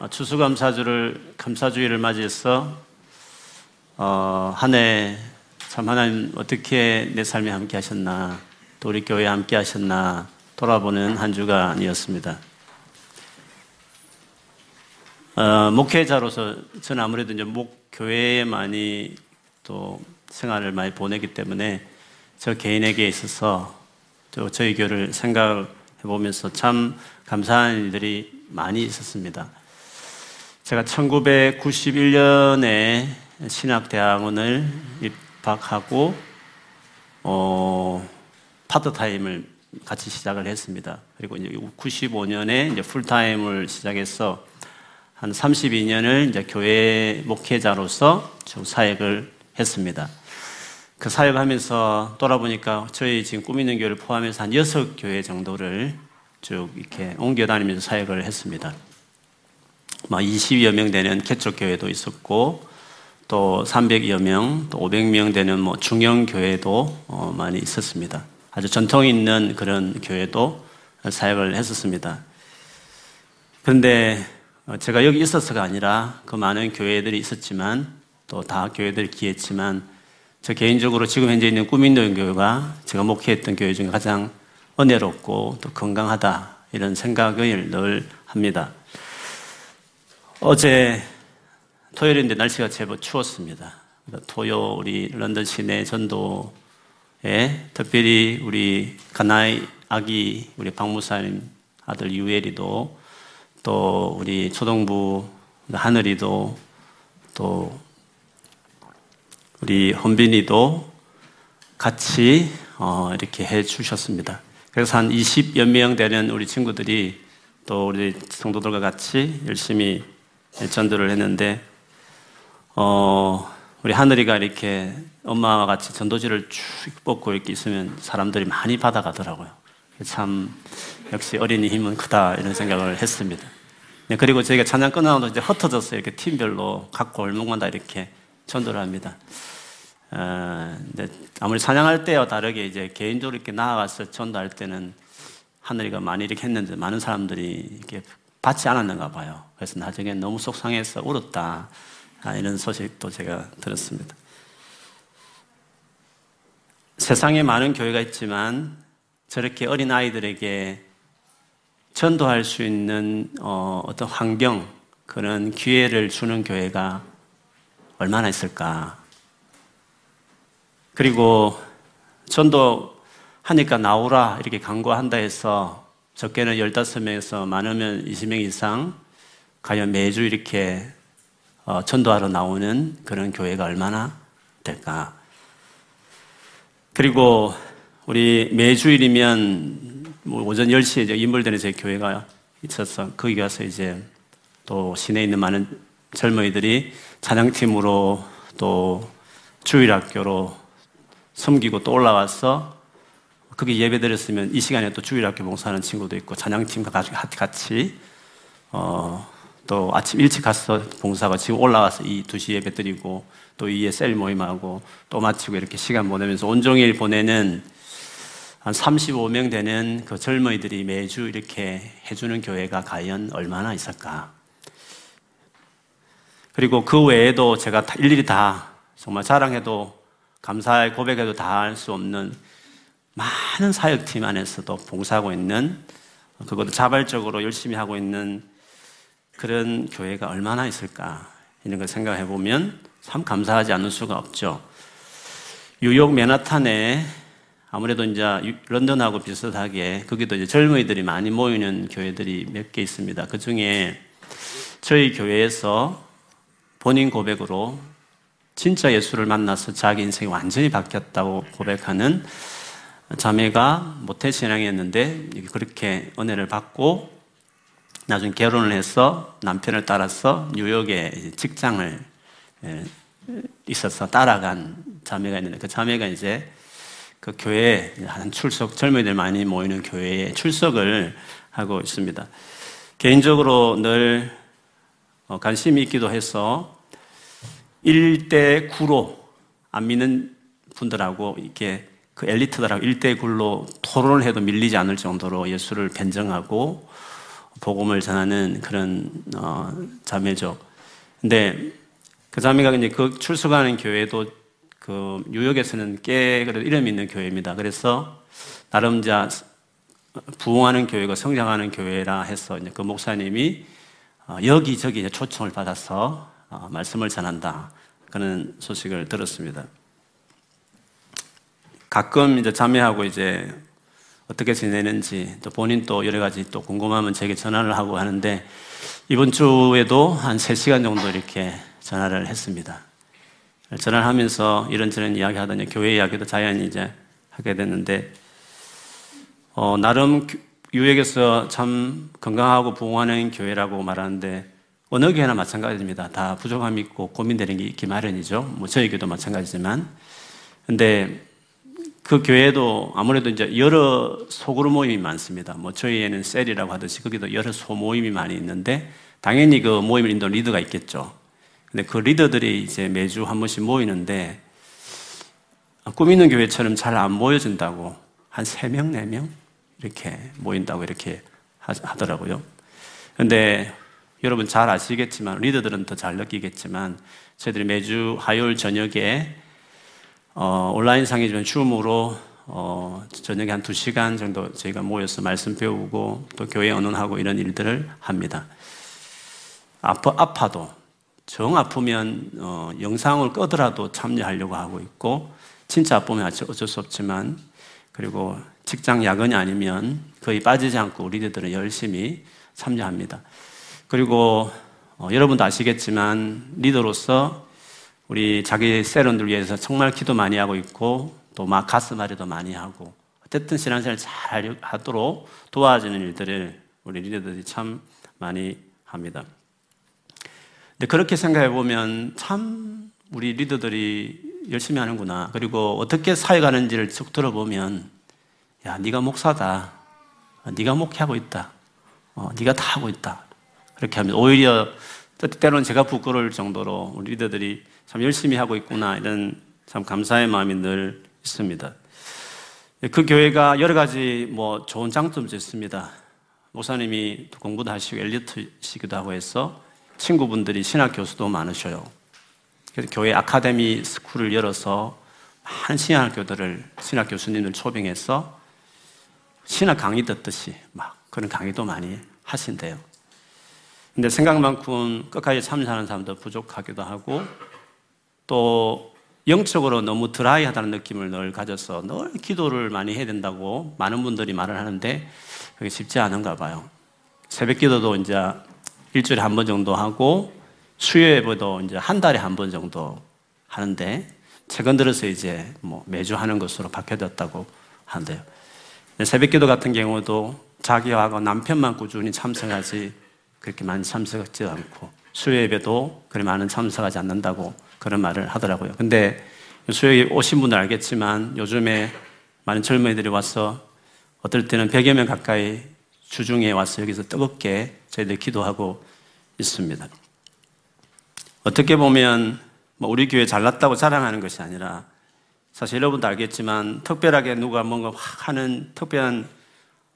어, 추수감사주를 감사주의를 맞이해서 어, 한해 참 하나님 어떻게 내 삶에 함께 하셨나 또 우리 교회에 함께 하셨나 돌아보는 한 주가 아니었습니다. 어, 목회자로서 저는 아무래도 이제 목교회에 많이 또 생활을 많이 보내기 때문에 저 개인에게 있어서 또 저희 교를 생각해 보면서 참 감사한 일들이 많이 있었습니다. 제가 1991년에 신학대학원을 입학하고 어, 파트타임을 같이 시작을 했습니다. 그리고 이제 95년에 이제 풀타임을 시작해서 한 32년을 이제 교회 목회자로서 쭉 사역을 했습니다. 그 사역하면서 돌아보니까 저희 지금 꾸미는 교회를 포함해서 한 여섯 교회 정도를 쭉 이렇게 옮겨 다니면서 사역을 했습니다. 20여 명 되는 개척 교회도 있었고 또 300여 명, 또 500명 되는 뭐 중형 교회도 어, 많이 있었습니다. 아주 전통 있는 그런 교회도 사역을 했었습니다. 그런데 어, 제가 여기 있어서가 아니라 그 많은 교회들이 있었지만 또 다 교회들이 기했지만 저 개인적으로 지금 현재 있는 꾸민도인 교회가 제가 목회했던 교회 중에 가장 은혜롭고 또 건강하다 이런 생각을 늘 합니다. 어제 토요일인데 날씨가 제법 추웠습니다. 토요 우리 런던 시내 전도에 특별히 우리 가나이 아기 우리 박무사님 아들 유엘이도 또 우리 초동부 하늘이도 또 우리 헌빈이도 같이 어 이렇게 해 주셨습니다. 그래서 한 20여 명 되는 우리 친구들이 또 우리 성도들과 같이 열심히 전도를 했는데 어, 우리 하늘이가 이렇게 엄마와 같이 전도지를 쭉 뽑고 이렇게 있으면 사람들이 많이 받아가더라고요. 참 역시 어린이 힘은 크다 이런 생각을 했습니다. 네, 그리고 저희가 찬양 끝나고 이제 흩어져서 이렇게 팀별로 각 골목마다 이렇게 전도를 합니다. 어, 아무리 찬양할 때와 다르게 이제 개인적으로 이렇게 나아가서 전도할 때는 하늘이가 많이 이렇게 했는데 많은 사람들이 이렇게 받지 않았는가 봐요. 그래서 나중에 너무 속상해서 울었다. 아, 이런 소식도 제가 들었습니다. 세상에 많은 교회가 있지만 저렇게 어린 아이들에게 전도할 수 있는 어, 어떤 환경, 그런 기회를 주는 교회가 얼마나 있을까. 그리고 전도 하니까 나오라 이렇게 강구한다 해서 적게는 15명에서 많으면 20명 이상 과연 매주 이렇게 어, 전도하러 나오는 그런 교회가 얼마나 될까? 그리고 우리 매주일이면 뭐 오전 10시에 이제 인물대는 제 교회가 있어서 거기 가서 이제 또 시내에 있는 많은 젊은이들이 찬양팀으로 또 주일학교로 섬기고 또 올라와서 거기 예배 드렸으면 이 시간에 또 주일학교 봉사하는 친구도 있고 찬양팀과 같이 어, 또 아침 일찍 가서 봉사가 지금 올라와서 이 2시 예배 드리고 또 이에 셀 모임하고 또 마치고 이렇게 시간 보내면서 온종일 보내는 한 35명 되는 그 젊은이들이 매주 이렇게 해주는 교회가 과연 얼마나 있을까? 그리고 그 외에도 제가 일일이 다 정말 자랑해도 감사의 고백해도 다 할 수 없는 많은 사역팀 안에서도 봉사하고 있는 그것도 자발적으로 열심히 하고 있는 그런 교회가 얼마나 있을까 이런 걸 생각해 보면 참 감사하지 않을 수가 없죠. 뉴욕 맨하탄에 아무래도 이제 런던하고 비슷하게 거기도 이제 젊은이들이 많이 모이는 교회들이 몇 개 있습니다. 그 중에 저희 교회에서 본인 고백으로 진짜 예수를 만나서 자기 인생이 완전히 바뀌었다고 고백하는 자매가 모태 신앙이었는데 그렇게 은혜를 받고 나중에 결혼을 해서 남편을 따라서 뉴욕에 직장을 있어서 따라간 자매가 있는데 그 자매가 이제 그 교회에 한 출석, 젊은이들 많이 모이는 교회에 출석을 하고 있습니다. 개인적으로 늘 어, 관심이 있기도 해서 1대 9로 안 믿는 분들하고 이렇게 그 엘리트들하고 일대굴로 토론을 해도 밀리지 않을 정도로 예수를 변정하고 복음을 전하는 그런 어, 자매죠. 근데 그 자매가 이제 그 출석하는 교회도 그 뉴욕에서는 꽤 그래도 이름 있는 교회입니다. 그래서 나름 자 부흥하는 교회가 성장하는 교회라 해서 이제 그 목사님이 어, 여기저기 초청을 받아서 어, 말씀을 전한다. 그런 소식을 들었습니다. 가끔 이제 자매하고 이제 어떻게 지내는지 또 본인 또 여러 가지 또 궁금하면 제게 전화를 하고 하는데 이번 주에도 한 3시간 정도 이렇게 전화를 했습니다. 전화를 하면서 이런저런 이야기 하더니 교회 이야기도 자연히 이제 하게 됐는데 어, 나름 유액에서 참 건강하고 부흥하는 교회라고 말하는데 어느 교회나 마찬가지입니다. 다 부족함이 있고 고민되는 게 있기 마련이죠. 뭐 저희 교도 마찬가지지만. 근데 그 교회도 아무래도 이제 여러 소그룹 모임이 많습니다. 뭐 저희에는 셀이라고 하듯이 거기도 여러 소모임이 많이 있는데 당연히 그 모임을 인도 리더가 있겠죠. 근데 그 리더들이 이제 매주 한 번씩 모이는데 꿈 있는 교회처럼 잘 안 모여진다고 한 3명, 4명 이렇게 모인다고 이렇게 하더라고요. 근데 여러분 잘 아시겠지만 리더들은 더 잘 느끼겠지만 저희들이 매주 화요일 저녁에 어, 온라인상이지만 줌으로 어, 저녁에 한두 시간 정도 저희가 모여서 말씀 배우고 또 교회 언론하고 이런 일들을 합니다. 아파, 아파도 정 아프면 어, 영상을 끄더라도 참여하려고 하고 있고 진짜 아프면 어쩔 수 없지만 그리고 직장 야근이 아니면 거의 빠지지 않고 우리들은 열심히 참여합니다. 그리고 어, 여러분도 아시겠지만 리더로서 우리 자기 세론들 위해서 정말 기도 많이 하고 있고 또 막 가슴앓이도 많이 하고 어쨌든 신앙생활 잘 하도록 도와주는 일들을 우리 리더들이 참 많이 합니다. 근데 그렇게 생각해 보면 참 우리 리더들이 열심히 하는구나. 그리고 어떻게 사역하는지를 쭉 들어보면 야, 네가 목사다. 네가 목회하고 있다. 어, 네가 다 하고 있다. 그렇게 하면 오히려 때로는 제가 부끄러울 정도로 우리 리더들이 참 열심히 하고 있구나 이런 참 감사의 마음이 늘 있습니다. 그 교회가 여러 가지 뭐 좋은 장점도 있습니다. 목사님이 공부도 하시고 엘리트시기도 하고 해서 친구분들이 신학 교수도 많으셔요. 그래서 교회 아카데미 스쿨을 열어서 많은 신학 교들을 신학 교수님을 초빙해서 신학 강의 듣듯이 막 그런 강의도 많이 하신대요. 근데 생각만큼 끝까지 참여하는 사람도 부족하기도 하고 또 영적으로 너무 드라이하다는 느낌을 늘 가져서 늘 기도를 많이 해야 된다고 많은 분들이 말을 하는데 그게 쉽지 않은가 봐요. 새벽 기도도 이제 일주일에 한 번 정도 하고 수요 예배도 이제 한 달에 한 번 정도 하는데 최근 들어서 이제 뭐 매주 하는 것으로 바뀌어졌다고 하는데요. 새벽 기도 같은 경우도 자기하고 남편만 꾸준히 참석하지 그렇게 많이 참석하지 않고 수요 예배도 그리 많은 참석하지 않는다고 그런 말을 하더라고요. 근데 수요에 오신 분들 알겠지만 요즘에 많은 젊은이들이 와서 어떨 때는 100여 명 가까이 주중에 와서 여기서 뜨겁게 저희들 기도하고 있습니다. 어떻게 보면 뭐 우리 교회 잘났다고 자랑하는 것이 아니라 사실 여러분도 알겠지만 특별하게 누가 뭔가 확 하는 특별한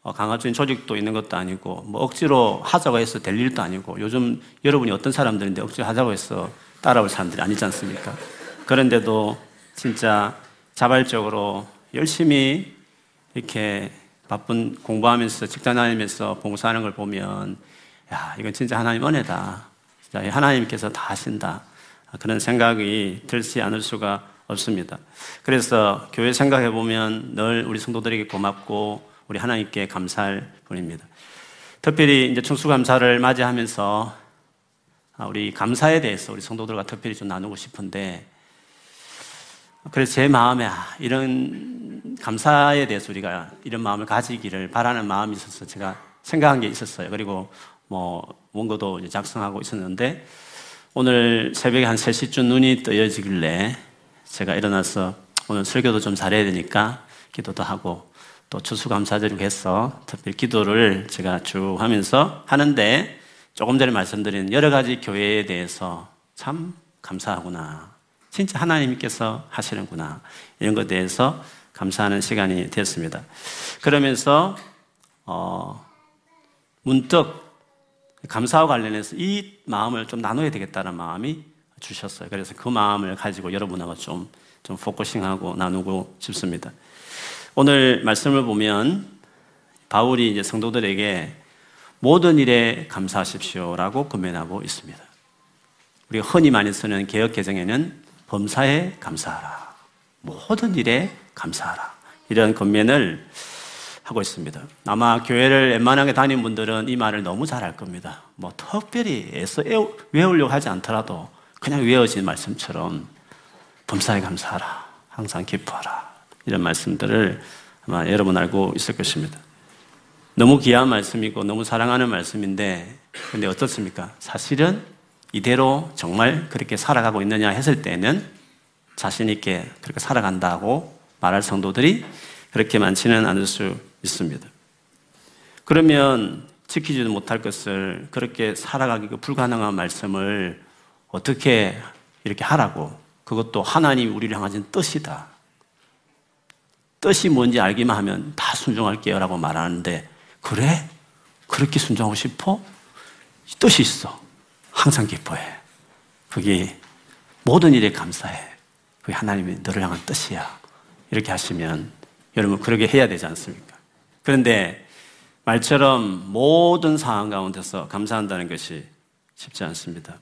어, 강화적인 조직도 있는 것도 아니고 뭐 억지로 하자고 해서 될 일도 아니고 요즘 여러분이 어떤 사람들인데 억지로 하자고 해서 따라올 사람들이 아니지 않습니까? 그런데도 진짜 자발적으로 열심히 이렇게 바쁜 공부하면서 직장 다니면서 봉사하는 걸 보면 야 이건 진짜 하나님 은혜다. 진짜 하나님께서 다 하신다. 그런 생각이 들지 않을 수가 없습니다. 그래서 교회 생각해 보면 늘 우리 성도들에게 고맙고 우리 하나님께 감사할 뿐입니다. 특별히 이제 충수감사를 맞이하면서 아, 우리 감사에 대해서 우리 성도들과 특별히 좀 나누고 싶은데 그래서 제 마음에 아, 이런 감사에 대해서 우리가 이런 마음을 가지기를 바라는 마음이 있어서 제가 생각한 게 있었어요. 그리고 뭐 원고도 작성하고 있었는데 오늘 새벽에 한 3시쯤 눈이 떠여지길래 제가 일어나서 오늘 설교도 좀 잘해야 되니까 기도도 하고 또 추수감사드리고 해서 특별히 기도를 제가 쭉 하면서 하는데 조금 전에 말씀드린 여러 가지 교회에 대해서 참 감사하구나. 진짜 하나님께서 하시는구나. 이런 것에 대해서 감사하는 시간이 됐습니다. 그러면서, 어, 문득 감사와 관련해서 이 마음을 좀 나눠야 되겠다는 마음이 주셨어요. 그래서 그 마음을 가지고 여러분하고 좀, 좀 포커싱하고 나누고 싶습니다. 오늘 말씀을 보면 바울이 이제 성도들에게 모든 일에 감사하십시오라고 권면하고 있습니다. 우리가 흔히 많이 쓰는 개혁 개정에는 범사에 감사하라. 모든 일에 감사하라. 이런 권면을 하고 있습니다. 아마 교회를 웬만하게 다닌 분들은 이 말을 너무 잘 알 겁니다. 뭐 특별히 애써 외우려고 하지 않더라도 그냥 외워진 말씀처럼 범사에 감사하라. 항상 기뻐하라. 이런 말씀들을 아마 여러분 알고 있을 것입니다. 너무 귀한 말씀이고 너무 사랑하는 말씀인데 근데 어떻습니까? 사실은 이대로 정말 그렇게 살아가고 있느냐 했을 때는 자신 있게 그렇게 살아간다고 말할 성도들이 그렇게 많지는 않을 수 있습니다. 그러면 지키지도 못할 것을 그렇게 살아가기가 불가능한 말씀을 어떻게 이렇게 하라고 그것도 하나님이 우리를 향하신 뜻이다. 뜻이 뭔지 알기만 하면 다 순종할게요 라고 말하는데 그래? 그렇게 순종하고 싶어? 뜻이 있어. 항상 기뻐해. 그게 모든 일에 감사해. 그게 하나님이 너를 향한 뜻이야. 이렇게 하시면 여러분 그렇게 해야 되지 않습니까? 그런데 말처럼 모든 상황 가운데서 감사한다는 것이 쉽지 않습니다.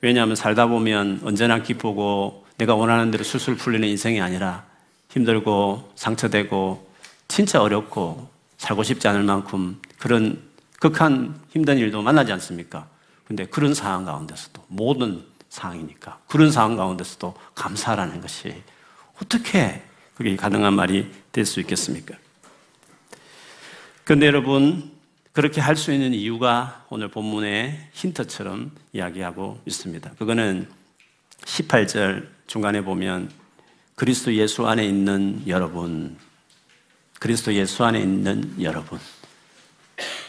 왜냐하면 살다 보면 언제나 기쁘고 내가 원하는 대로 술술 풀리는 인생이 아니라 힘들고 상처되고 진짜 어렵고 살고 싶지 않을 만큼 그런 극한 힘든 일도 만나지 않습니까? 근데 그런 상황 가운데서도 모든 상황이니까 그런 상황 가운데서도 감사라는 것이 어떻게 그게 가능한 말이 될 수 있겠습니까? 그런데 여러분 그렇게 할 수 있는 이유가 오늘 본문의 힌트처럼 이야기하고 있습니다. 그거는 18절 중간에 보면 그리스도 예수 안에 있는 여러분, 그리스도 예수 안에 있는 여러분.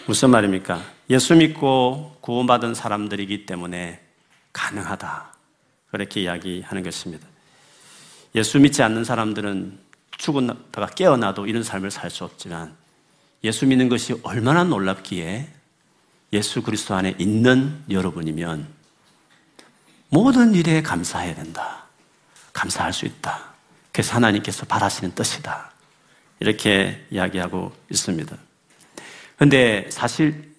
무슨 말입니까? 예수 믿고 구원받은 사람들이기 때문에 가능하다. 그렇게 이야기하는 것입니다. 예수 믿지 않는 사람들은 죽었다가 깨어나도 이런 삶을 살 수 없지만 예수 믿는 것이 얼마나 놀랍기에 예수 그리스도 안에 있는 여러분이면 모든 일에 감사해야 된다. 감사할 수 있다. 그래서 하나님께서 바라시는 뜻이다. 이렇게 이야기하고 있습니다. 근데 사실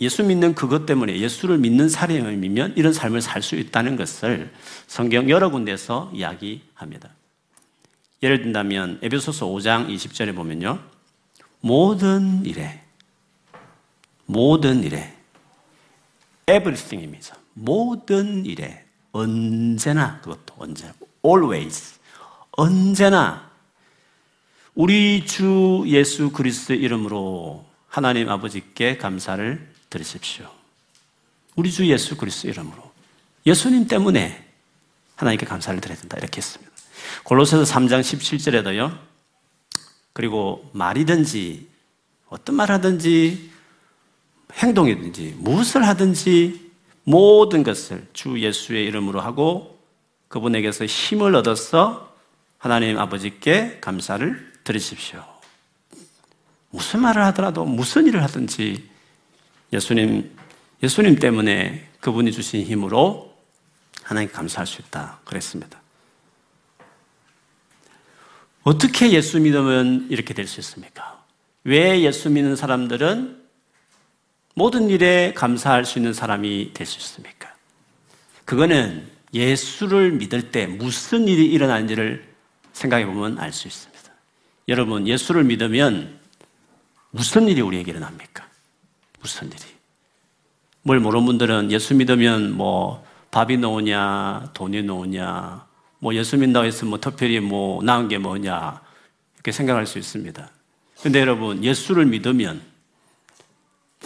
예수 믿는 그것 때문에 예수를 믿는 사람이면 이런 삶을 살 수 있다는 것을 성경 여러 군데서 이야기합니다. 예를 든다면 에베소서 5장 20절에 보면요. 모든 일에 모든 일에 everything입니다. 모든 일에 언제나 그것도 언제 always 언제나 우리 주 예수 그리스도의 이름으로 하나님 아버지께 감사를 드리십시오. 우리 주 예수 그리스도 이름으로 예수님 때문에 하나님께 감사를 드려야 된다 이렇게 했습니다. 골로새서 3장 17절에도요. 그리고 말이든지 어떤 말 하든지 행동이든지 무엇을 하든지 모든 것을 주 예수의 이름으로 하고 그분에게서 힘을 얻어서 하나님 아버지께 감사를 드리십시오. 무슨 말을 하더라도 무슨 일을 하든지 예수님, 예수님 때문에 그분이 주신 힘으로 하나님 감사할 수 있다. 그랬습니다. 어떻게 예수 믿으면 이렇게 될 수 있습니까? 왜 예수 믿는 사람들은 모든 일에 감사할 수 있는 사람이 될 수 있습니까? 그거는 예수를 믿을 때 무슨 일이 일어나는지를 생각해 보면 알 수 있습니다. 여러분, 예수를 믿으면 무슨 일이 우리에게 일어납니까? 무슨 일이? 뭘 모르는 분들은 예수 믿으면 뭐 밥이 나오냐, 돈이 나오냐, 뭐 예수 믿는다고 해서 뭐 특별히 뭐 나은 게 뭐냐, 이렇게 생각할 수 있습니다. 근데 여러분, 예수를 믿으면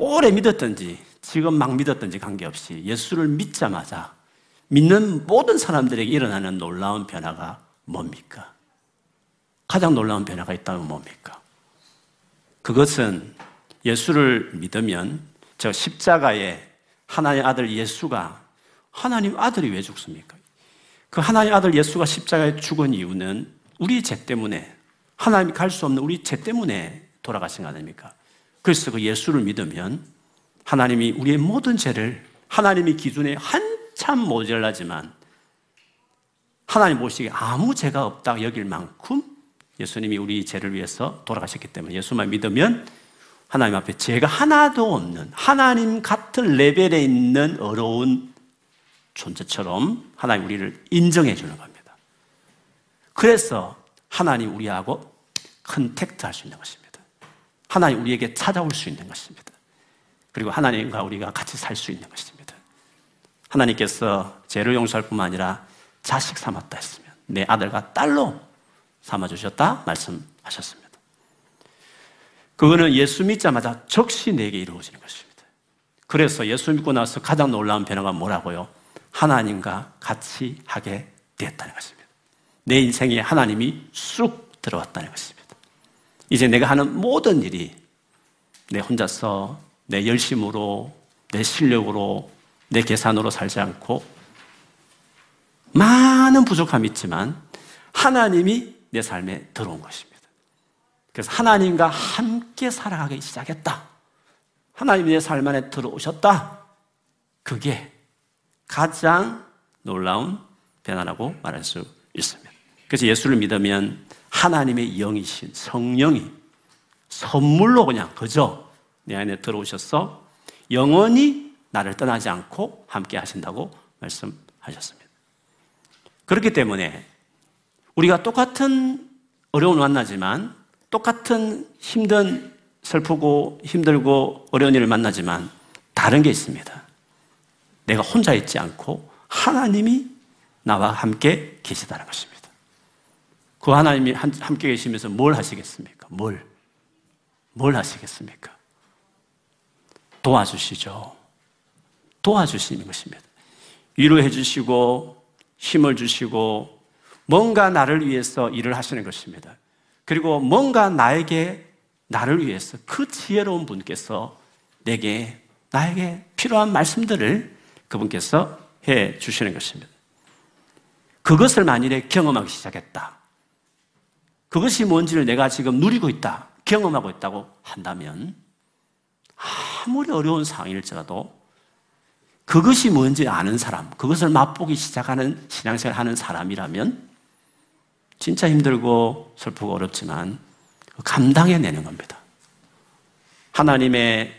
오래 믿었든지 지금 막 믿었든지 관계없이 예수를 믿자마자 믿는 모든 사람들에게 일어나는 놀라운 변화가 뭡니까? 가장 놀라운 변화가 있다면 뭡니까? 그것은 예수를 믿으면 저 십자가에 하나님 아들 예수가 하나님 아들이 왜 죽습니까? 그 하나님 아들 예수가 십자가에 죽은 이유는 우리 죄 때문에 하나님이 갈 수 없는 우리 죄 때문에 돌아가신 거 아닙니까? 그래서 그 예수를 믿으면 하나님이 우리의 모든 죄를 하나님의 기준에 한참 모자라지만 하나님 보시기에 아무 죄가 없다 여길 만큼 예수님이 우리 죄를 위해서 돌아가셨기 때문에 예수만 믿으면 하나님 앞에 죄가 하나도 없는 하나님 같은 레벨에 있는 의로운 존재처럼 하나님 우리를 인정해 주는 겁니다. 그래서 하나님 우리하고 contact 할 수 있는 것입니다. 하나님 우리에게 찾아올 수 있는 것입니다. 그리고 하나님과 우리가 같이 살 수 있는 것입니다. 하나님께서 죄를 용서할 뿐만 아니라 자식 삼았다 했으면 내 아들과 딸로 삼아주셨다 말씀하셨습니다. 그거는 예수 믿자마자 적시 내게 이루어지는 것입니다. 그래서 예수 믿고 나서 가장 놀라운 변화가 뭐라고요? 하나님과 같이 하게 되었다는 것입니다. 내 인생에 하나님이 쑥 들어왔다는 것입니다. 이제 내가 하는 모든 일이 내 혼자서 내 열심으로 내 실력으로 내 계산으로 살지 않고 많은 부족함이 있지만 하나님이 내 삶에 들어온 것입니다. 그래서 하나님과 함께 살아가기 시작했다. 하나님이 내 삶 안에 들어오셨다. 그게 가장 놀라운 변화라고 말할 수 있습니다. 그래서 예수를 믿으면 하나님의 영이신 성령이 선물로 그냥 그저 내 안에 들어오셔서 영원히 나를 떠나지 않고 함께 하신다고 말씀하셨습니다. 그렇기 때문에 우리가 똑같은 어려운 만나지만 똑같은 힘든 슬프고 힘들고 어려운 일을 만나지만 다른 게 있습니다. 내가 혼자 있지 않고 하나님이 나와 함께 계시다는 것입니다. 그 하나님이 함께 계시면서 뭘 하시겠습니까? 뭘? 뭘 하시겠습니까? 도와주시죠. 도와주시는 것입니다. 위로해 주시고 힘을 주시고 뭔가 나를 위해서 일을 하시는 것입니다. 그리고 뭔가 나에게 나를 위해서 그 지혜로운 분께서 내게 나에게 필요한 말씀들을 그분께서 해 주시는 것입니다. 그것을 만일에 경험하기 시작했다. 그것이 뭔지를 내가 지금 누리고 있다. 경험하고 있다고 한다면 아무리 어려운 상황일지라도 그것이 뭔지 아는 사람, 그것을 맛보기 시작하는 신앙생활 하는 사람이라면 진짜 힘들고 슬프고 어렵지만 감당해내는 겁니다. 하나님의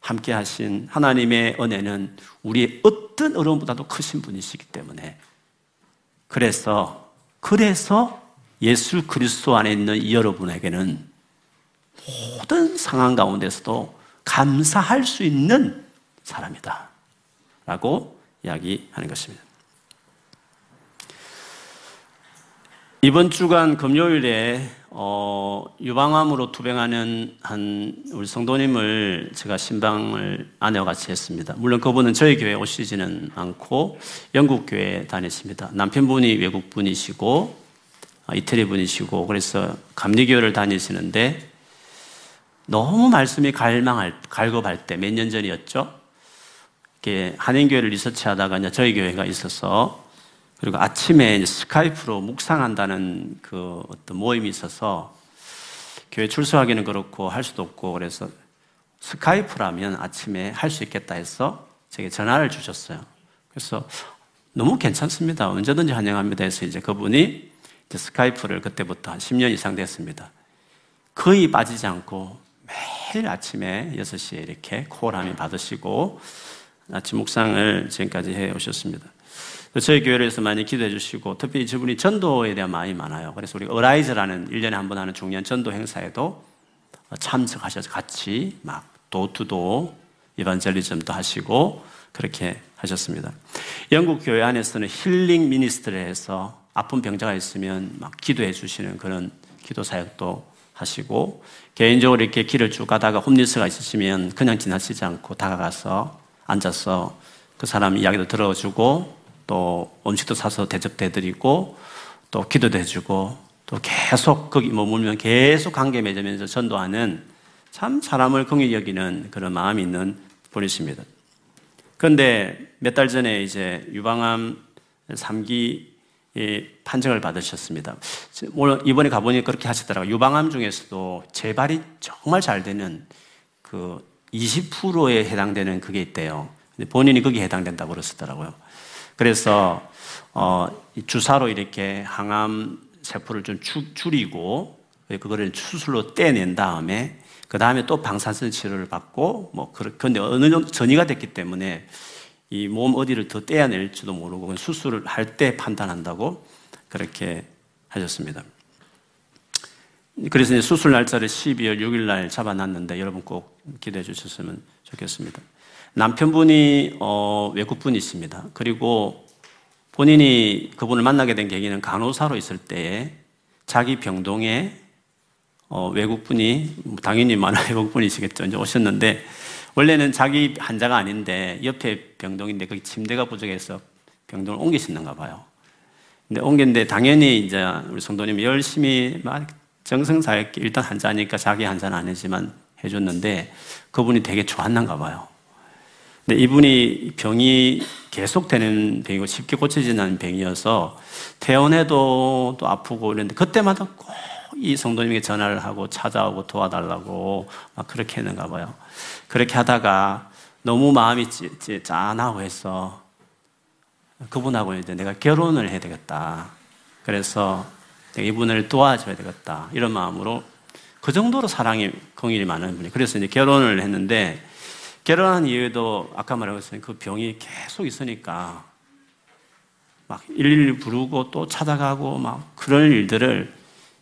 함께 하신 하나님의 은혜는 우리의 어떤 어려움보다도 크신 분이시기 때문에 그래서 그래서 예수 그리스도 안에 있는 여러분에게는 모든 상황 가운데서도 감사할 수 있는 사람이다. 라고 이야기하는 것입니다. 이번 주간 금요일에 어, 유방암으로 투병하는 한 우리 성도님을 제가 신방을 아내와 같이 했습니다. 물론 그분은 저희 교회 오시지는 않고 영국 교회 다녔습니다. 남편분이 외국 분이시고 아, 이태리 분이시고 그래서 감리교회를 다니시는데 너무 말씀이 갈망할 갈급할 때 몇 년 전이었죠. 이렇게 한인교회를 리서치하다가 저희 교회가 있어서 그리고 아침에 스카이프로 묵상한다는 그 어떤 모임이 있어서 교회 출석하기는 그렇고 할 수도 없고 그래서 스카이프라면 아침에 할 수 있겠다 해서 제게 전화를 주셨어요. 그래서 너무 괜찮습니다. 언제든지 환영합니다 해서 이제 그분이 이제 스카이프를 그때부터 한 10년 이상 됐습니다. 거의 빠지지 않고 매일 아침에 6시에 이렇게 콜함이 받으시고 아침 묵상을 지금까지 해 오셨습니다. 저희 교회에서 많이 기도해 주시고 특별히 저분이 전도에 대한 마음이 많아요. 그래서 우리 어라이즈라는 1년에 한 번 하는 중요한 전도 행사에도 참석하셔서 같이 막 도투도 이반젤리즘도 하시고 그렇게 하셨습니다. 영국 교회 안에서는 힐링 미니스트를 해서 아픈 병자가 있으면 막 기도해 주시는 그런 기도 사역도 하시고 개인적으로 이렇게 길을 쭉 가다가 홈리스가 있으시면 그냥 지나치지 않고 다가가서 앉아서 그 사람 이야기도 들어주고 또 음식도 사서 대접해드리고 또 기도도 해주고 또 계속 거기 머물면 계속 관계 맺으면서 전도하는 참 사람을 긍휼히 여기는 그런 마음이 있는 분이십니다. 그런데 몇 달 전에 이제 유방암 3기 판정을 받으셨습니다. 이번에 가보니 그렇게 하시더라고요. 유방암 중에서도 재발이 정말 잘 되는 그 20%에 해당되는 그게 있대요. 본인이 거기에 해당된다고 그러시더라고요. 그래서 어, 주사로 이렇게 항암 세포를 좀 주, 줄이고 그거를 수술로 떼낸 다음에 그 다음에 또 방사선 치료를 받고 뭐 그런데 어느 정도 전이가 됐기 때문에 이 몸 어디를 더 떼어낼지도 모르고 수술을 할 때 판단한다고 그렇게 하셨습니다. 그래서 수술 날짜를 12월 6일 날 잡아놨는데 여러분 꼭 기대해 주셨으면 좋겠습니다. 남편분이 어, 외국분이십니다. 그리고 본인이 그분을 만나게 된 계기는 간호사로 있을 때에 자기 병동에 어, 외국분이 당연히 많은 외국분이시겠죠. 이제 오셨는데 원래는 자기 환자가 아닌데 옆에 병동인데 거기 침대가 부족해서 병동을 옮기셨는가 봐요. 근데 옮겼는데 당연히 이제 우리 성도님 열심히 막 정성사했게 일단 환자니까 자기 환자는 아니지만 해줬는데 그분이 되게 좋았는가 봐요. 근데 이분이 병이 계속되는 병이고 쉽게 고쳐지는 병이어서 퇴원해도 또 아프고 이런데 그때마다 꼭 이 성도님에게 전화를 하고 찾아오고 도와달라고 막 그렇게 했는가 봐요. 그렇게 하다가 너무 마음이 짠하고 해서 그분하고 이제 내가 결혼을 해야 되겠다. 그래서 이분을 도와줘야 되겠다. 이런 마음으로 그 정도로 사랑이, 공일이 많은 분이. 그래서 이제 결혼을 했는데 결혼한 이후에도 아까 것처럼 그 병이 계속 있으니까 막 일일 부르고 또 찾아가고 막 그런 일들을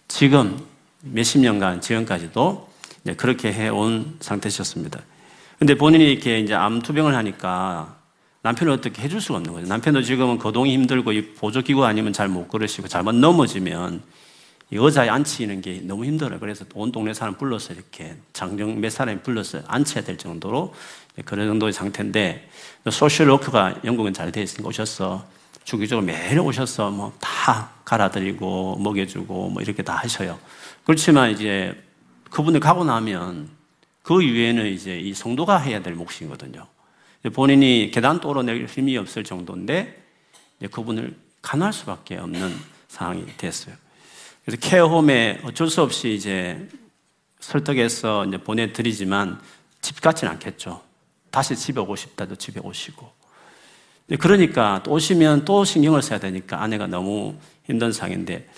지금 몇십 년간 지금까지도 그렇게 해온 상태셨습니다. 근데 본인이 이렇게 이제 암 투병을 하니까 남편을 어떻게 해줄 수가 없는 거죠. 남편도 지금은 거동이 힘들고 이 보조기구 아니면 잘 못 걸으시고 잘못 넘어지면 이 의자에 앉히는 게 너무 힘들어요. 그래서 온 동네 사람 불러서 이렇게 장정 몇 사람이 불러서 앉혀야 될 정도로 그런 정도의 상태인데 social worker가 영국은 잘돼 있으니까 오셔서 주기적으로 매일 오셔서 뭐 다 갈아드리고 먹여주고 뭐 이렇게 다 하셔요. 그렇지만 이제 그분들 가고 나면 그 이후에는 이제 이 성도가 해야 될 몫이거든요. 본인이 계단 오르낼 힘이 없을 정도인데 그분을 간할 수밖에 없는 상황이 됐어요. 그래서 케어홈에 어쩔 수 없이 이제 설득해서 이제 보내드리지만 집 같지는 않겠죠. 다시 집에 오고 싶다도 집에 오시고. 그러니까 또 오시면 또 신경을 써야 되니까 아내가 너무 힘든 상인데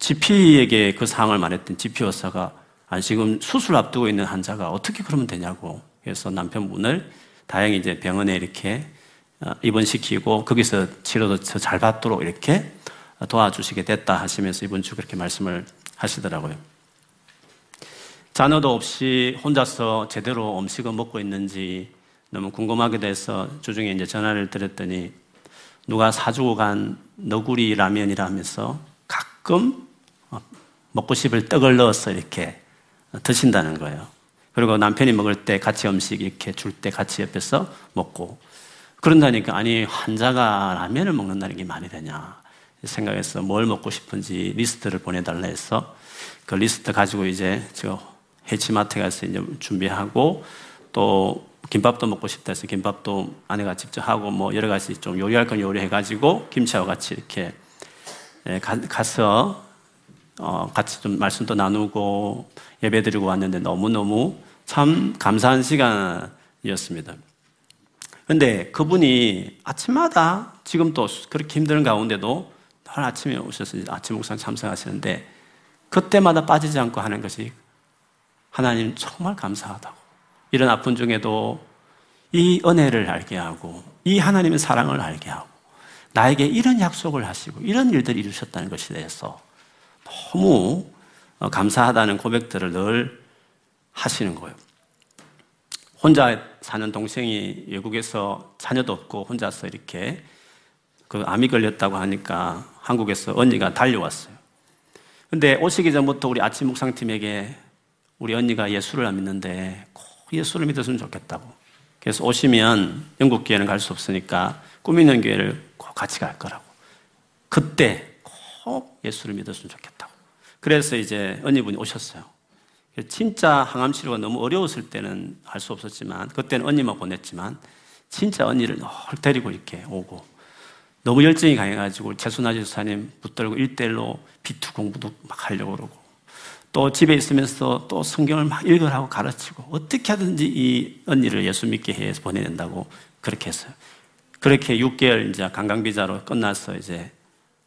GP에게 그 상황을 말했던 GP 의사가 아, 지금 수술 앞두고 있는 환자가 어떻게 그러면 되냐고. 그래서 남편분을 다행히 이제 병원에 이렇게 어, 입원시키고 거기서 치료도 잘 받도록 이렇게 도와주시게 됐다 하시면서 이번 주 그렇게 말씀을 하시더라고요. 자녀도 없이 혼자서 제대로 음식을 먹고 있는지 너무 궁금하게 돼서 주중에 이제 전화를 드렸더니 누가 사주고 간 너구리 라면이라면서 가끔 먹고 싶을 때 떡을 넣어서 이렇게 드신다는 거예요. 그리고 남편이 먹을 때 같이 음식 이렇게 줄 때 같이 옆에서 먹고 그런다니까 아니 환자가 라면을 먹는다는 게 말이 되냐 생각해서 뭘 먹고 싶은지 리스트를 보내달라 해서 그 리스트 가지고 이제 저 H마트 가서 이제 준비하고 또 김밥도 먹고 싶다 해서 김밥도 아내가 직접 하고 뭐 여러 가지 좀 요리할 건 요리해가지고 김치와 같이 이렇게 예, 가서 어 같이 좀 말씀도 나누고 예배 드리고 왔는데 너무너무 참 감사한 시간이었습니다. 근데 그분이 아침마다 지금 또 그렇게 힘든 가운데도 늘 아침에 오셔서 아침 묵상 참석하시는데 그때마다 빠지지 않고 하는 것이 하나님 정말 감사하다고. 이런 아픈 중에도 이 은혜를 알게 하고 이 하나님의 사랑을 알게 하고 나에게 이런 약속을 하시고 이런 일들을 이루셨다는 것에 대해서 너무 감사하다는 고백들을 늘 하시는 거예요. 혼자 사는 동생이 외국에서 자녀도 없고 혼자서 이렇게 그 암이 걸렸다고 하니까 한국에서 언니가 달려왔어요. 근데 오시기 전부터 우리 아침 묵상팀에게 우리 언니가 예수를 안 믿는데 꼭 예수를 믿었으면 좋겠다고. 그래서 오시면 영국 교회는 갈 수 없으니까 꾸미는 교회를 꼭 같이 갈 거라고. 그때 꼭 예수를 믿었으면 좋겠다고. 그래서 이제 언니분이 오셨어요. 진짜 항암 치료가 너무 어려웠을 때는 할수 없었지만 그때는 언니만 보냈지만 진짜 언니를 늘 데리고 이렇게 오고 너무 열정이 강해가지고 최순아 지사님 붙들고 일대일로 비투 공부도 막 하려고 그러고 또 집에 있으면서 또 성경을 막 읽으라고 가르치고 어떻게 하든지 이 언니를 예수 믿게 해서 보내낸다고 그렇게 했어요. 그렇게 6개월 이제 관광비자로 끝나서 이제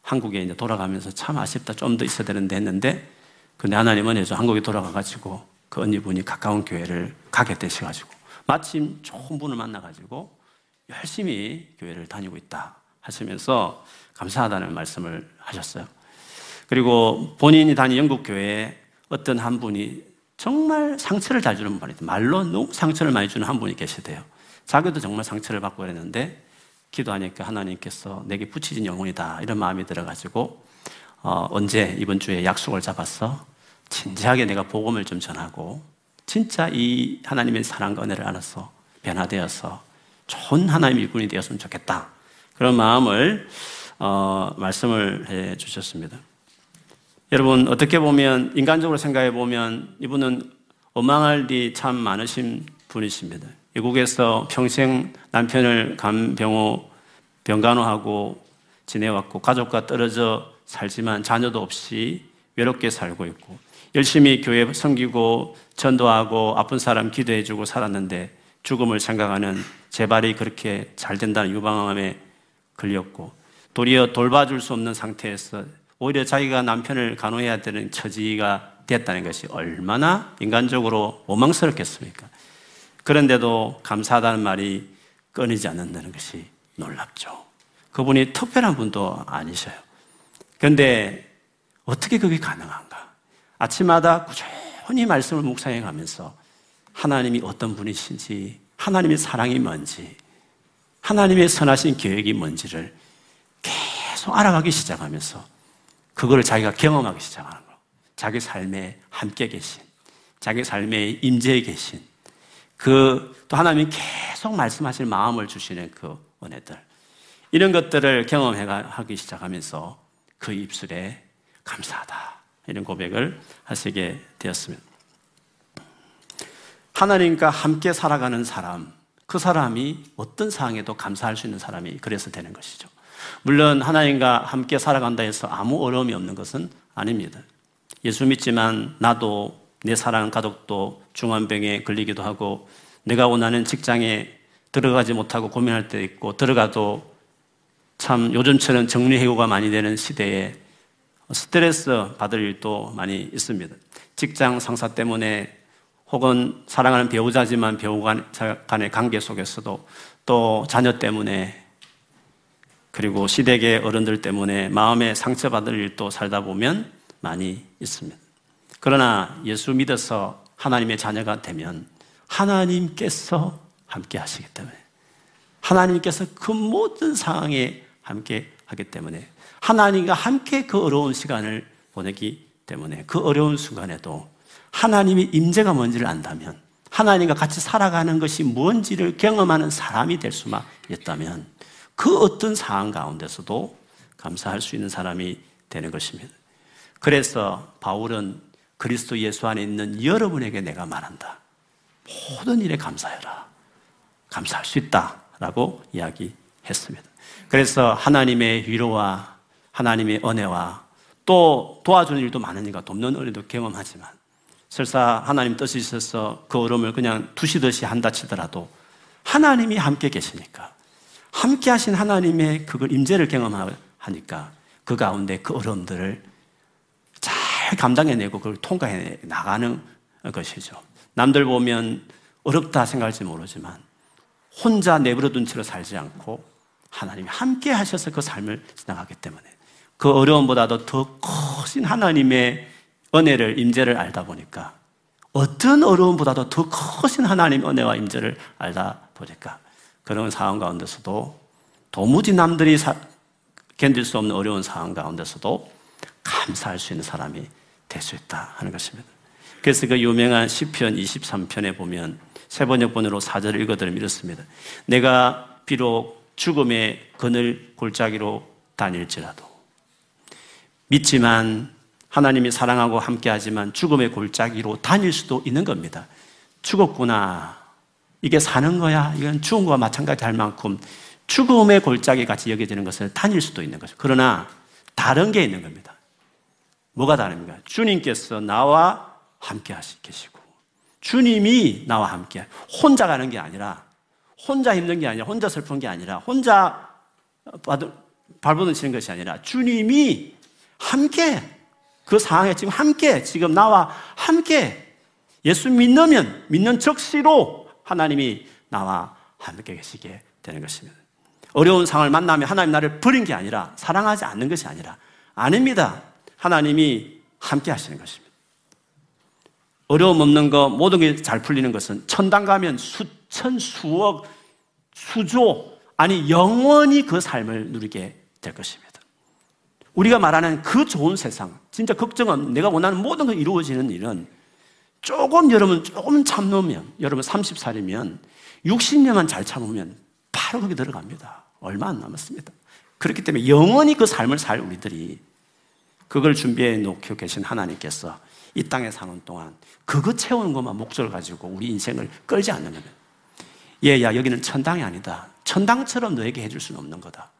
한국에 이제 돌아가면서 참 아쉽다. 좀 더 있어야 되는데 했는데 근데 하나님은 해서 한국에 돌아가가지고 그 언니분이 가까운 교회를 가게 되셔가지고 마침 좋은 분을 만나가지고 열심히 교회를 다니고 있다 하시면서 감사하다는 말씀을 하셨어요. 그리고 본인이 다닌 영국 교회에 어떤 한 분이 정말 상처를 잘 주는 분이 말로 상처를 많이 주는 한 분이 계시대요. 자기도 정말 상처를 받고 그랬는데 기도하니까 하나님께서 내게 붙이진 영혼이다 이런 마음이 들어가지고 어, 언제 이번 주에 약속을 잡았어 진지하게 내가 복음을 좀 전하고 진짜 이 하나님의 사랑과 은혜를 알아서 변화되어서 좋은 하나님의 일꾼이 되었으면 좋겠다 그런 마음을 어, 말씀을 해 주셨습니다. 여러분 어떻게 보면 인간적으로 생각해 보면 이분은 원망할 일이 참 많으신 분이십니다. 외국에서 평생 남편을 간병호 병간호하고 지내왔고 가족과 떨어져 살지만 자녀도 없이 외롭게 살고 있고 열심히 교회 섬기고 전도하고 아픈 사람 기도해주고 살았는데 죽음을 생각하는 재발이 그렇게 잘 된다는 유방암에 걸렸고 도리어 돌봐줄 수 없는 상태에서 오히려 자기가 남편을 간호해야 되는 처지가 됐다는 것이 얼마나 인간적으로 원망스럽겠습니까? 그런데도 감사하다는 말이 끊이지 않는다는 것이 놀랍죠. 그분이 특별한 분도 아니셔요. 그런데 어떻게 그게 가능한가? 아침마다 꾸준히 말씀을 묵상해 가면서 하나님이 어떤 분이신지, 하나님의 사랑이 뭔지, 하나님의 선하신 계획이 뭔지를 계속 알아가기 시작하면서 그거를 자기가 경험하기 시작하는 거. 자기 삶에 함께 계신, 자기 삶에 임재해 계신, 그 또 하나님이 계속 말씀하실 마음을 주시는 그 은혜들. 이런 것들을 경험하기 시작하면서 그 입술에 감사하다. 이런 고백을 하시게 되었습니다. 하나님과 함께 살아가는 사람, 그 사람이 어떤 상황에도 감사할 수 있는 사람이 그래서 되는 것이죠. 물론 하나님과 함께 살아간다 해서 아무 어려움이 없는 것은 아닙니다. 예수 믿지만 나도 내 사랑하는 가족도 중환병에 걸리기도 하고 내가 원하는 직장에 들어가지 못하고 고민할 때 있고 들어가도 참 요즘처럼 정리 해고가 많이 되는 시대에 스트레스 받을 일도 많이 있습니다. 직장 상사 때문에 혹은 사랑하는 배우자지만 배우 간의 관계 속에서도 또 자녀 때문에 그리고 시댁의 어른들 때문에 마음에 상처받을 일도 살다 보면 많이 있습니다. 그러나 예수 믿어서 하나님의 자녀가 되면 하나님께서 함께 하시기 때문에 하나님께서 그 모든 상황에 함께 하기 때문에 하나님과 함께 그 어려운 시간을 보내기 때문에 그 어려운 순간에도 하나님의 임재가 뭔지를 안다면 하나님과 같이 살아가는 것이 뭔지를 경험하는 사람이 될 수만 있다면 그 어떤 상황 가운데서도 감사할 수 있는 사람이 되는 것입니다. 그래서 바울은 그리스도 예수 안에 있는 여러분에게 내가 말한다. 모든 일에 감사해라. 감사할 수 있다 라고 이야기했습니다. 그래서 하나님의 위로와 하나님의 은혜와 또 도와주는 일도 많으니까 돕는 은혜도 경험하지만 설사 하나님 뜻이 있어서 그 어려움을 그냥 두시듯이 한다 치더라도 하나님이 함께 계시니까 함께 하신 하나님의 그걸 임재를 경험하니까 그 가운데 그 어려움들을 잘 감당해내고 그걸 통과해 나가는 것이죠. 남들 보면 어렵다 생각할지 모르지만 혼자 내버려둔 채로 살지 않고 하나님이 함께 하셔서 그 삶을 지나가기 때문에 그 어려움보다도 더 커진 하나님의 은혜를 임재를 알다 보니까 어떤 어려움보다도 더 커진 하나님의 은혜와 임재를 알다 보니까 그런 상황 가운데서도 도무지 남들이 사, 견딜 수 없는 어려운 상황 가운데서도 감사할 수 있는 사람이 될 수 있다 하는 것입니다. 그래서 그 유명한 시편 23편에 보면 세 번역본으로 사절을 읽어드리면 이렇습니다. 내가 비록 죽음의 그늘 골짜기로 다닐지라도 믿지만 하나님이 사랑하고 함께하지만 죽음의 골짜기로 다닐 수도 있는 겁니다. 죽었구나. 이게 사는 거야. 이건 죽은 거와 마찬가지 할 만큼 죽음의 골짜기 같이 여겨지는 것을 다닐 수도 있는 거죠. 그러나 다른 게 있는 겁니다. 뭐가 다릅니까? 주님께서 나와 함께 하시 계시고 주님이 나와 함께 혼자 가는 게 아니라 혼자 힘든 게 아니라 혼자 슬픈 게 아니라 혼자 발버둥 치는 것이 아니라 주님이 함께 그 상황에 지금 함께 지금 나와 함께 예수 믿으면 믿는 적시로 하나님이 나와 함께 계시게 되는 것입니다. 어려운 상황을 만나면 하나님 나를 버린 게 아니라 사랑하지 않는 것이 아니라 아닙니다. 하나님이 함께 하시는 것입니다. 어려움 없는 것, 모든 게 잘 풀리는 것은 천당 가면 수천, 수억, 수조, 아니, 영원히 그 삶을 누리게 될 것입니다. 우리가 말하는 그 좋은 세상, 진짜 걱정은 내가 원하는 모든 게 이루어지는 일은 조금 여러분, 조금 참으면, 여러분 30살이면 60년만 잘 참으면 바로 거기 들어갑니다. 얼마 안 남았습니다. 그렇기 때문에 영원히 그 삶을 살 우리들이 그걸 준비해 놓고 계신 하나님께서 이 땅에 사는 동안 그거 채우는 것만 목적을 가지고 우리 인생을 끌지 않는다면 얘야 여기는 천당이 아니다. 천당처럼 너에게 해줄 수는 없는 거다.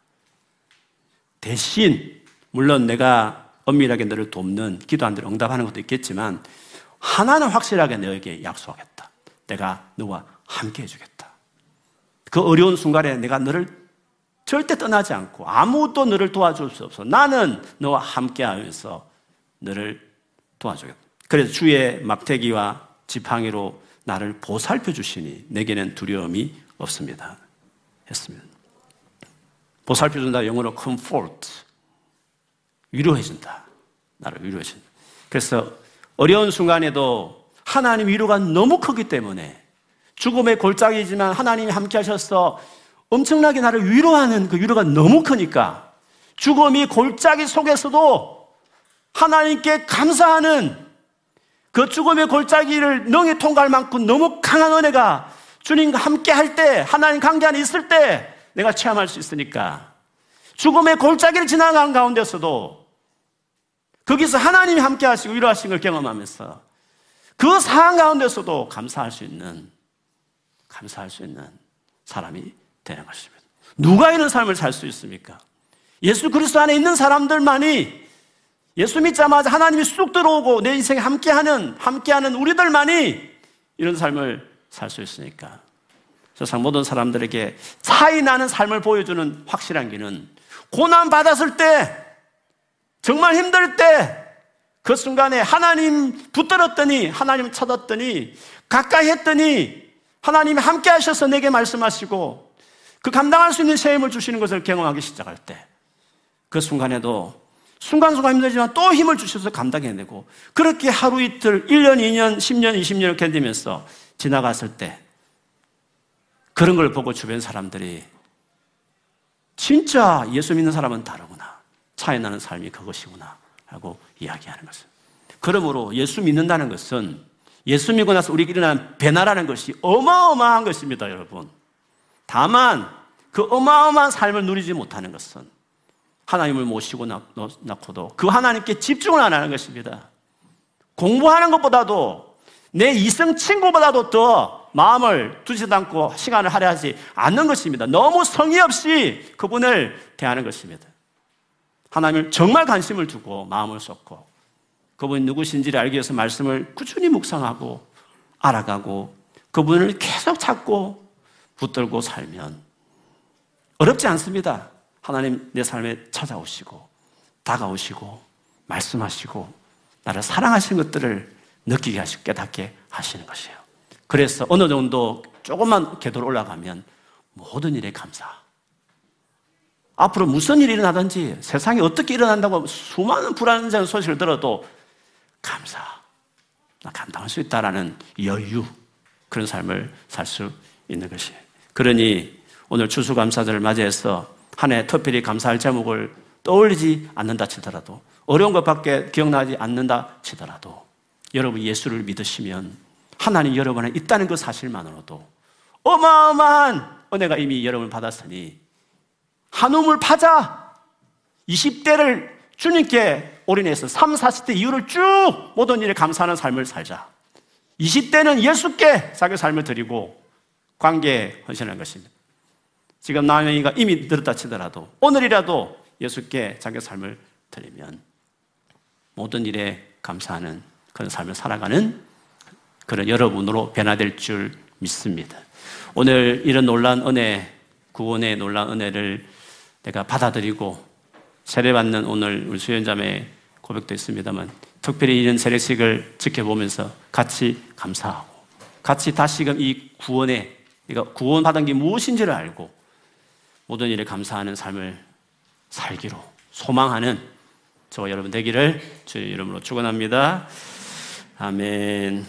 대신 물론 내가 엄밀하게 너를 돕는 기도한 대로 응답하는 것도 있겠지만 하나는 확실하게 너에게 약속하겠다. 내가 너와 함께 해주겠다. 그 어려운 순간에 내가 너를 절대 떠나지 않고 아무도 너를 도와줄 수 없어. 나는 너와 함께 하면서 너를 도와주겠다. 그래서 주의 막대기와 지팡이로 나를 보살펴 주시니 내게는 두려움이 없습니다. 했습니다. 보살펴 준다 영어로 comfort. 위로해 준다. 나를 위로해 준다. 그래서 어려운 순간에도 하나님 위로가 너무 크기 때문에 죽음의 골짜기지만 하나님이 함께 하셔서 엄청나게 나를 위로하는 그 위로가 너무 크니까 죽음이 골짜기 속에서도 하나님께 감사하는 그 죽음의 골짜기를 능히 통과할 만큼 너무 강한 은혜가 주님과 함께 할 때, 하나님 관계 안에 있을 때 내가 체험할 수 있으니까 죽음의 골짜기를 지나간 가운데서도 거기서 하나님이 함께 하시고 위로하신 걸 경험하면서 그 상황 가운데서도 감사할 수 있는, 감사할 수 있는 사람이 되는 것입니다. 누가 이런 삶을 살 수 있습니까? 예수 그리스도 안에 있는 사람들만이 예수 믿자마자 하나님이 쑥 들어오고 내 인생에 함께하는 함께하는 우리들만이 이런 삶을 살 수 있으니까 세상 모든 사람들에게 차이 나는 삶을 보여주는 확실한 길은 고난 받았을 때 정말 힘들 때 그 순간에 하나님 붙들었더니 하나님 찾았더니 가까이 했더니 하나님이 함께 하셔서 내게 말씀하시고 그 감당할 수 있는 세임을 주시는 것을 경험하기 시작할 때, 그 순간에도 순간순간 힘들지만 또 힘을 주셔서 감당해내고, 그렇게 하루 이틀, 1년, 2년, 10년, 20년을 견디면서 지나갔을 때, 그런 걸 보고 주변 사람들이 진짜 예수 믿는 사람은 다르구나. 차이 나는 삶이 그것이구나. 하고 이야기하는 것은. 그러므로 예수 믿는다는 것은 예수 믿고 나서 우리에게 일어난 변화라는 것이 어마어마한 것입니다, 여러분. 다만 그 어마어마한 삶을 누리지 못하는 것은 하나님을 모시고 낳고도 그 하나님께 집중을 안 하는 것입니다. 공부하는 것보다도 내 이성 친구보다도 더 마음을 두지도 않고 시간을 할애하지 않는 것입니다. 너무 성의 없이 그분을 대하는 것입니다. 하나님을 정말 관심을 두고 마음을 쏟고 그분이 누구신지를 알기 위해서 말씀을 꾸준히 묵상하고 알아가고 그분을 계속 찾고 붙들고 살면 어렵지 않습니다. 하나님 내 삶에 찾아오시고 다가오시고 말씀하시고 나를 사랑하시는 것들을 느끼게 하시고 깨닫게 하시는 것이에요. 그래서 어느 정도 조금만 궤도로 올라가면 모든 일에 감사. 앞으로 무슨 일이 일어나든지 세상에 어떻게 일어난다고 수많은 불안한 소식을 들어도 감사. 나 감당할 수 있다라는 여유. 그런 삶을 살 수 있는 것이에요. 그러니 오늘 추수감사절을 맞이해서 한 해 특별히 감사할 제목을 떠올리지 않는다 치더라도 어려운 것밖에 기억나지 않는다 치더라도 여러분 예수를 믿으시면 하나님 여러분 에 있다는 그 사실만으로도 어마어마한 은혜가 이미 여러분 받았으니 한 우물 파자 20대를 주님께 올인해서 3, 40대 이후를 쭉 모든 일에 감사하는 삶을 살자 20대는 예수께 자기 삶을 드리고 관계에 헌신한 것입니다. 지금 나영이가 이미 들었다 치더라도 오늘이라도 예수께 자기 삶을 드리면 모든 일에 감사하는 그런 삶을 살아가는 그런 여러분으로 변화될 줄 믿습니다. 오늘 이런 놀란 은혜, 구원의 놀란 은혜를 내가 받아들이고 세례받는 오늘 우리 수연자매 고백도 있습니다만 특별히 이런 세례식을 지켜보면서 같이 감사하고 같이 다시금 이 구원에 그러니까 구원받은 게 무엇인지를 알고 모든 일에 감사하는 삶을 살기로 소망하는 저와 여러분 되기를 주의 이름으로 축원합니다. 아멘.